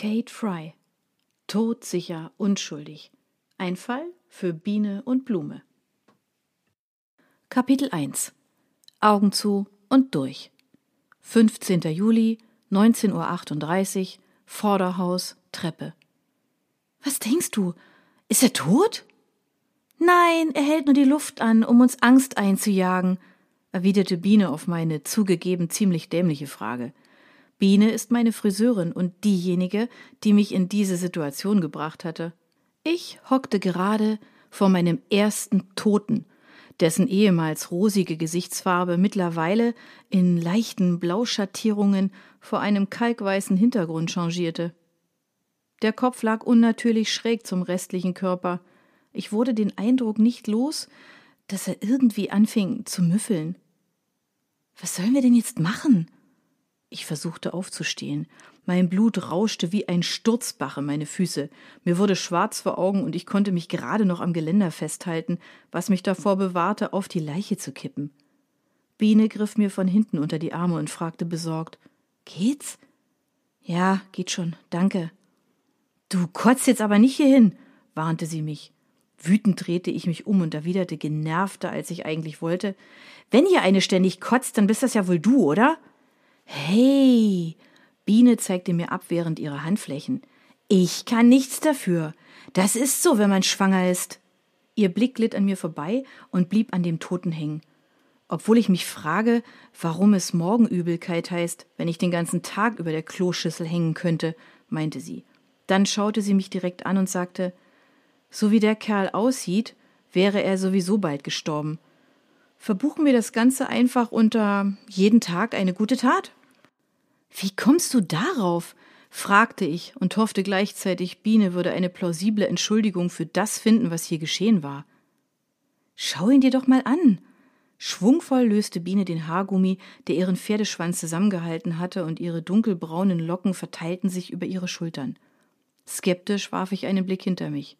Kate Fry. Todsicher unschuldig. Ein Fall für Biene und Blume. Kapitel 1 Augen zu und durch. 15. Juli, 19.38 Uhr, Vorderhaus, Treppe. Was denkst du? Ist er tot? Nein, er hält nur die Luft an, um uns Angst einzujagen, erwiderte Biene auf meine zugegeben ziemlich dämliche Frage. Biene ist meine Friseurin und diejenige, die mich in diese Situation gebracht hatte. Ich hockte gerade vor meinem ersten Toten, dessen ehemals rosige Gesichtsfarbe mittlerweile in leichten Blauschattierungen vor einem kalkweißen Hintergrund changierte. Der Kopf lag unnatürlich schräg zum restlichen Körper. Ich wurde den Eindruck nicht los, dass er irgendwie anfing zu müffeln. Was sollen wir denn jetzt machen? Ich versuchte aufzustehen. Mein Blut rauschte wie ein Sturzbach in meine Füße. Mir wurde schwarz vor Augen und ich konnte mich gerade noch am Geländer festhalten, was mich davor bewahrte, auf die Leiche zu kippen. Biene griff mir von hinten unter die Arme und fragte besorgt: Geht's? Ja, geht schon, danke. Du kotzt jetzt aber nicht hierhin, warnte sie mich. Wütend drehte ich mich um und erwiderte genervter, als ich eigentlich wollte. Wenn hier eine ständig kotzt, dann bist das ja wohl du, oder? Hey! Biene zeigte mir abwehrend ihre Handflächen. Ich kann nichts dafür. Das ist so, wenn man schwanger ist. Ihr Blick glitt an mir vorbei und blieb an dem Toten hängen. Obwohl ich mich frage, warum es Morgenübelkeit heißt, wenn ich den ganzen Tag über der Kloschüssel hängen könnte, meinte sie. Dann schaute sie mich direkt an und sagte, so wie der Kerl aussieht, wäre er sowieso bald gestorben. Verbuchen wir das Ganze einfach unter jeden Tag eine gute Tat? Wie kommst du darauf? fragte ich und hoffte gleichzeitig, Biene würde eine plausible Entschuldigung für das finden, was hier geschehen war. Schau ihn dir doch mal an. Schwungvoll löste Biene den Haargummi, der ihren Pferdeschwanz zusammengehalten hatte, und ihre dunkelbraunen Locken verteilten sich über ihre Schultern. Skeptisch warf ich einen Blick hinter mich.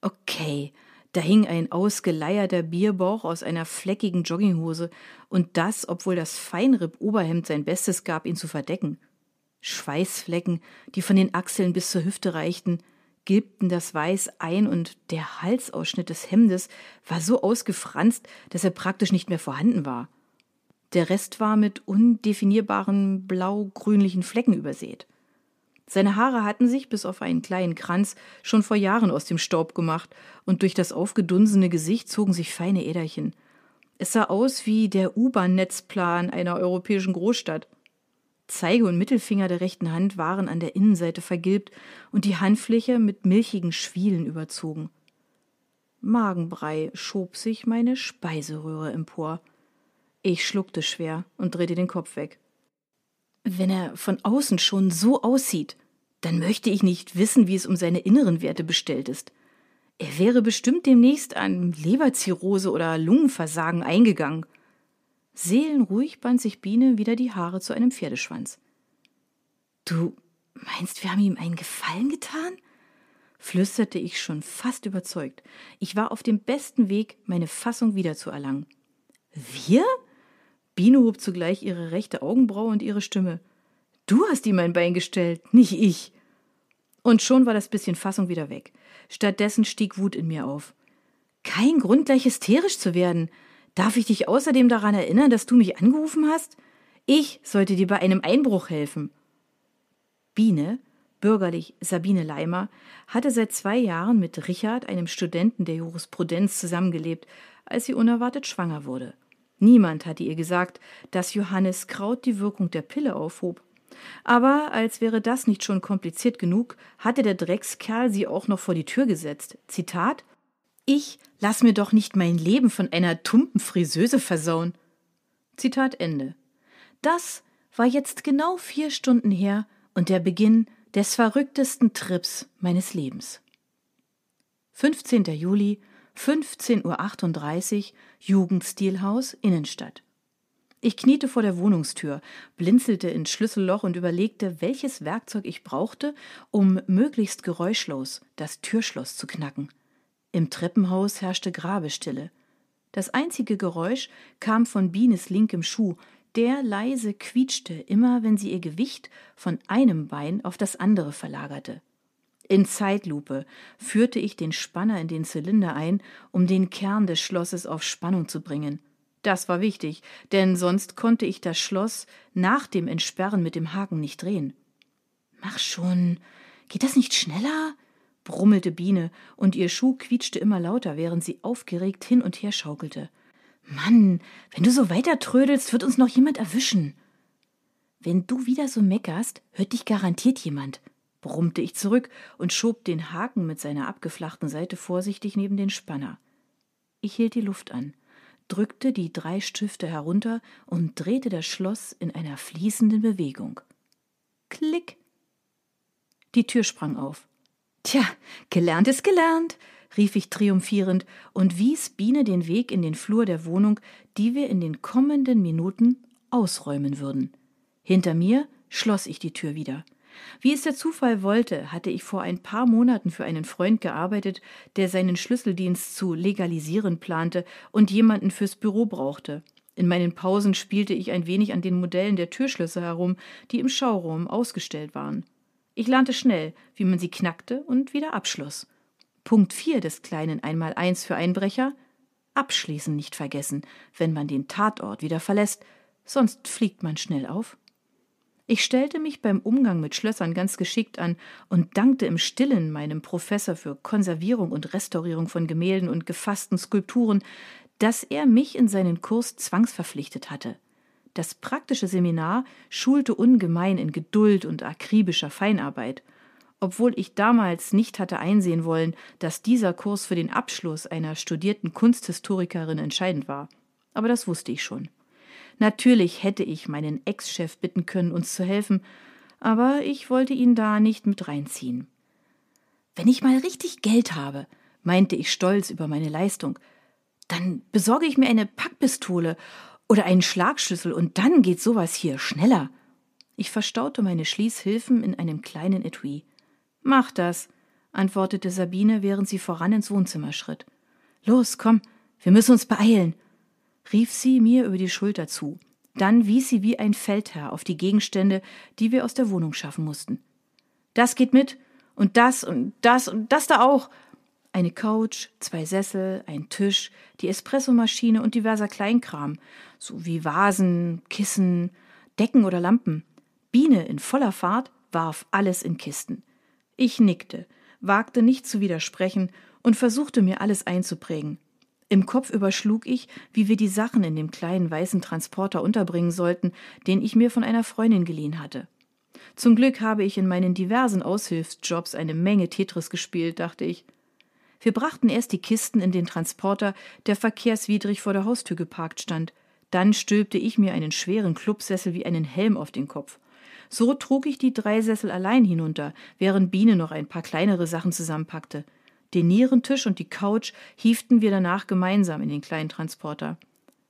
Okay, da hing ein ausgeleierter Bierbauch aus einer fleckigen Jogginghose, und das, obwohl das Feinripp-Oberhemd sein Bestes gab, ihn zu verdecken. Schweißflecken, die von den Achseln bis zur Hüfte reichten, gilbten das Weiß ein, und der Halsausschnitt des Hemdes war so ausgefranst, dass er praktisch nicht mehr vorhanden war. Der Rest war mit undefinierbaren blau-grünlichen Flecken übersät. Seine Haare hatten sich, bis auf einen kleinen Kranz, schon vor Jahren aus dem Staub gemacht, und durch das aufgedunsene Gesicht zogen sich feine Äderchen. Es sah aus wie der U-Bahn-Netzplan einer europäischen Großstadt. Zeige und Mittelfinger der rechten Hand waren an der Innenseite vergilbt und die Handfläche mit milchigen Schwielen überzogen. Magenbrei schob sich meine Speiseröhre empor. Ich schluckte schwer und drehte den Kopf weg. Wenn er von außen schon so aussieht, dann möchte ich nicht wissen, wie es um seine inneren Werte bestellt ist. Er wäre bestimmt demnächst an Leberzirrhose oder Lungenversagen eingegangen. Seelenruhig band sich Biene wieder die Haare zu einem Pferdeschwanz. Du meinst, wir haben ihm einen Gefallen getan? flüsterte ich schon fast überzeugt. Ich war auf dem besten Weg, meine Fassung wiederzuerlangen. Wir? Biene hob zugleich ihre rechte Augenbraue und ihre Stimme. Du hast ihm ein Bein gestellt, nicht ich. Und schon war das bisschen Fassung wieder weg. Stattdessen stieg Wut in mir auf. Kein Grund, gleich hysterisch zu werden. Darf ich dich außerdem daran erinnern, dass du mich angerufen hast? Ich sollte dir bei einem Einbruch helfen. Biene, bürgerlich Sabine Leimer, hatte seit zwei Jahren mit Richard, einem Studenten der Jurisprudenz, zusammengelebt, als sie unerwartet schwanger wurde. Niemand hatte ihr gesagt, dass Johannes Kraut die Wirkung der Pille aufhob. Aber als wäre das nicht schon kompliziert genug, hatte der Dreckskerl sie auch noch vor die Tür gesetzt. Zitat Ich lass mir doch nicht mein Leben von einer tumpen Friseuse versauen. Zitat Ende. Das war jetzt genau vier Stunden her und der Beginn des verrücktesten Trips meines Lebens. 15. Juli 15.38 Uhr, Jugendstilhaus, Innenstadt. Ich kniete vor der Wohnungstür, blinzelte ins Schlüsselloch und überlegte, welches Werkzeug ich brauchte, um möglichst geräuschlos das Türschloss zu knacken. Im Treppenhaus herrschte Grabestille. Das einzige Geräusch kam von Bienes linkem Schuh, Der leise quietschte immer, wenn sie ihr Gewicht von einem Bein auf das andere verlagerte. In Zeitlupe führte ich den Spanner in den Zylinder ein, um den Kern des Schlosses auf Spannung zu bringen. Das war wichtig, denn sonst konnte ich das Schloss nach dem Entsperren mit dem Haken nicht drehen. Mach schon. Geht das nicht schneller? brummelte Biene, und ihr Schuh quietschte immer lauter, während sie aufgeregt hin und her schaukelte. Mann, wenn du so weiter trödelst, wird uns noch jemand erwischen. Wenn du wieder so meckerst, hört dich garantiert jemand, brummte ich zurück und schob den Haken mit seiner abgeflachten Seite vorsichtig neben den Spanner. Ich hielt die Luft an, drückte die drei Stifte herunter und drehte das Schloss in einer fließenden Bewegung. Klick! Die Tür sprang auf. Tja, gelernt ist gelernt, rief ich triumphierend und wies Biene den Weg in den Flur der Wohnung, die wir in den kommenden Minuten ausräumen würden. Hinter mir schloss ich die Tür wieder. Wie es der Zufall wollte, hatte ich vor ein paar Monaten für einen Freund gearbeitet, der seinen Schlüsseldienst zu legalisieren plante und jemanden fürs Büro brauchte. In meinen Pausen spielte ich ein wenig an den Modellen der Türschlösser herum, die im Schauraum ausgestellt waren. Ich lernte schnell, wie man sie knackte und wieder abschloss. Punkt 4 des kleinen Einmaleins für Einbrecher Abschließen nicht vergessen, wenn man den Tatort wieder verlässt, sonst fliegt man schnell auf. Ich stellte mich beim Umgang mit Schlössern ganz geschickt an und dankte im Stillen meinem Professor für Konservierung und Restaurierung von Gemälden und gefassten Skulpturen, dass er mich in seinen Kurs zwangsverpflichtet hatte. Das praktische Seminar schulte ungemein in Geduld und akribischer Feinarbeit. Obwohl ich damals nicht hatte einsehen wollen, dass dieser Kurs für den Abschluss einer studierten Kunsthistorikerin entscheidend war. Aber das wusste ich schon. Natürlich hätte ich meinen Ex-Chef bitten können, uns zu helfen, aber ich wollte ihn da nicht mit reinziehen. Wenn ich mal richtig Geld habe, meinte ich stolz über meine Leistung, dann besorge ich mir eine Packpistole oder einen Schlagschlüssel und dann geht sowas hier schneller. Ich verstaute meine Schließhilfen in einem kleinen Etui. Mach das, antwortete Sabine, während sie voran ins Wohnzimmer schritt. Los, komm, wir müssen uns beeilen, rief sie mir über die Schulter zu. Dann wies sie wie ein Feldherr auf die Gegenstände, die wir aus der Wohnung schaffen mussten. Das geht mit, und das und das und das da auch, eine Couch, zwei Sessel, ein Tisch, die Espressomaschine und diverser Kleinkram, sowie Vasen, Kissen, Decken oder Lampen. Biene in voller Fahrt warf alles in Kisten. Ich nickte, wagte nicht zu widersprechen und versuchte mir alles einzuprägen. Im Kopf überschlug ich, wie wir die Sachen in dem kleinen weißen Transporter unterbringen sollten, den ich mir von einer Freundin geliehen hatte. Zum Glück habe ich in meinen diversen Aushilfsjobs eine Menge Tetris gespielt, dachte ich. Wir brachten erst die Kisten in den Transporter, der verkehrswidrig vor der Haustür geparkt stand. Dann stülpte ich mir einen schweren Clubsessel wie einen Helm auf den Kopf. So trug ich die drei Sessel allein hinunter, während Biene noch ein paar kleinere Sachen zusammenpackte. Den Nierentisch und die Couch hieften wir danach gemeinsam in den kleinen Transporter.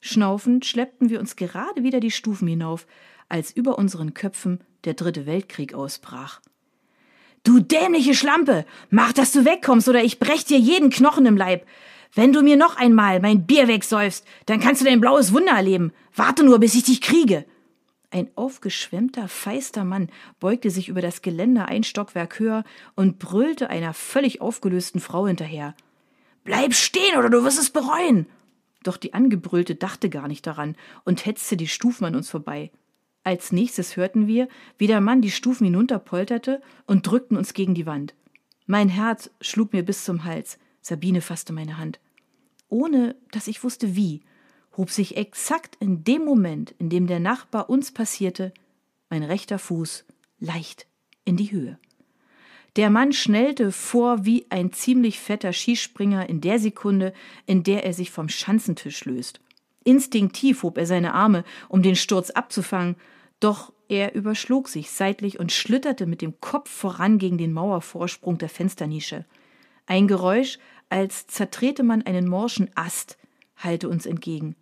Schnaufend schleppten wir uns gerade wieder die Stufen hinauf, als über unseren Köpfen der dritte Weltkrieg ausbrach. Du dämliche Schlampe! Mach, dass du wegkommst, oder ich brech dir jeden Knochen im Leib. Wenn du mir noch einmal mein Bier wegsäufst, dann kannst du dein blaues Wunder erleben. Warte nur, bis ich dich kriege. Ein aufgeschwemmter, feister Mann beugte sich über das Geländer ein Stockwerk höher und brüllte einer völlig aufgelösten Frau hinterher. Bleib stehen, oder du wirst es bereuen! Doch die Angebrüllte dachte gar nicht daran und hetzte die Stufen an uns vorbei. Als nächstes hörten wir, wie der Mann die Stufen hinunterpolterte und drückten uns gegen die Wand. Mein Herz schlug mir bis zum Hals. Sabine fasste meine Hand. Ohne dass ich wusste wie, hob sich exakt in dem Moment, in dem der Nachbar uns passierte, mein rechter Fuß leicht in die Höhe. Der Mann schnellte vor wie ein ziemlich fetter Skispringer in der Sekunde, in der er sich vom Schanzentisch löst. Instinktiv hob er seine Arme, um den Sturz abzufangen, doch er überschlug sich seitlich und schlitterte mit dem Kopf voran gegen den Mauervorsprung der Fensternische. Ein Geräusch, als zertrete man einen morschen Ast, hallte uns entgegen.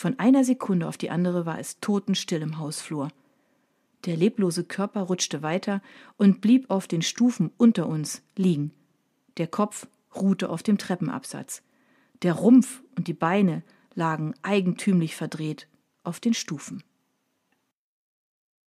Von einer Sekunde auf die andere war es totenstill im Hausflur. Der leblose Körper rutschte weiter und blieb auf den Stufen unter uns liegen. Der Kopf ruhte auf dem Treppenabsatz. Der Rumpf und die Beine lagen eigentümlich verdreht auf den Stufen.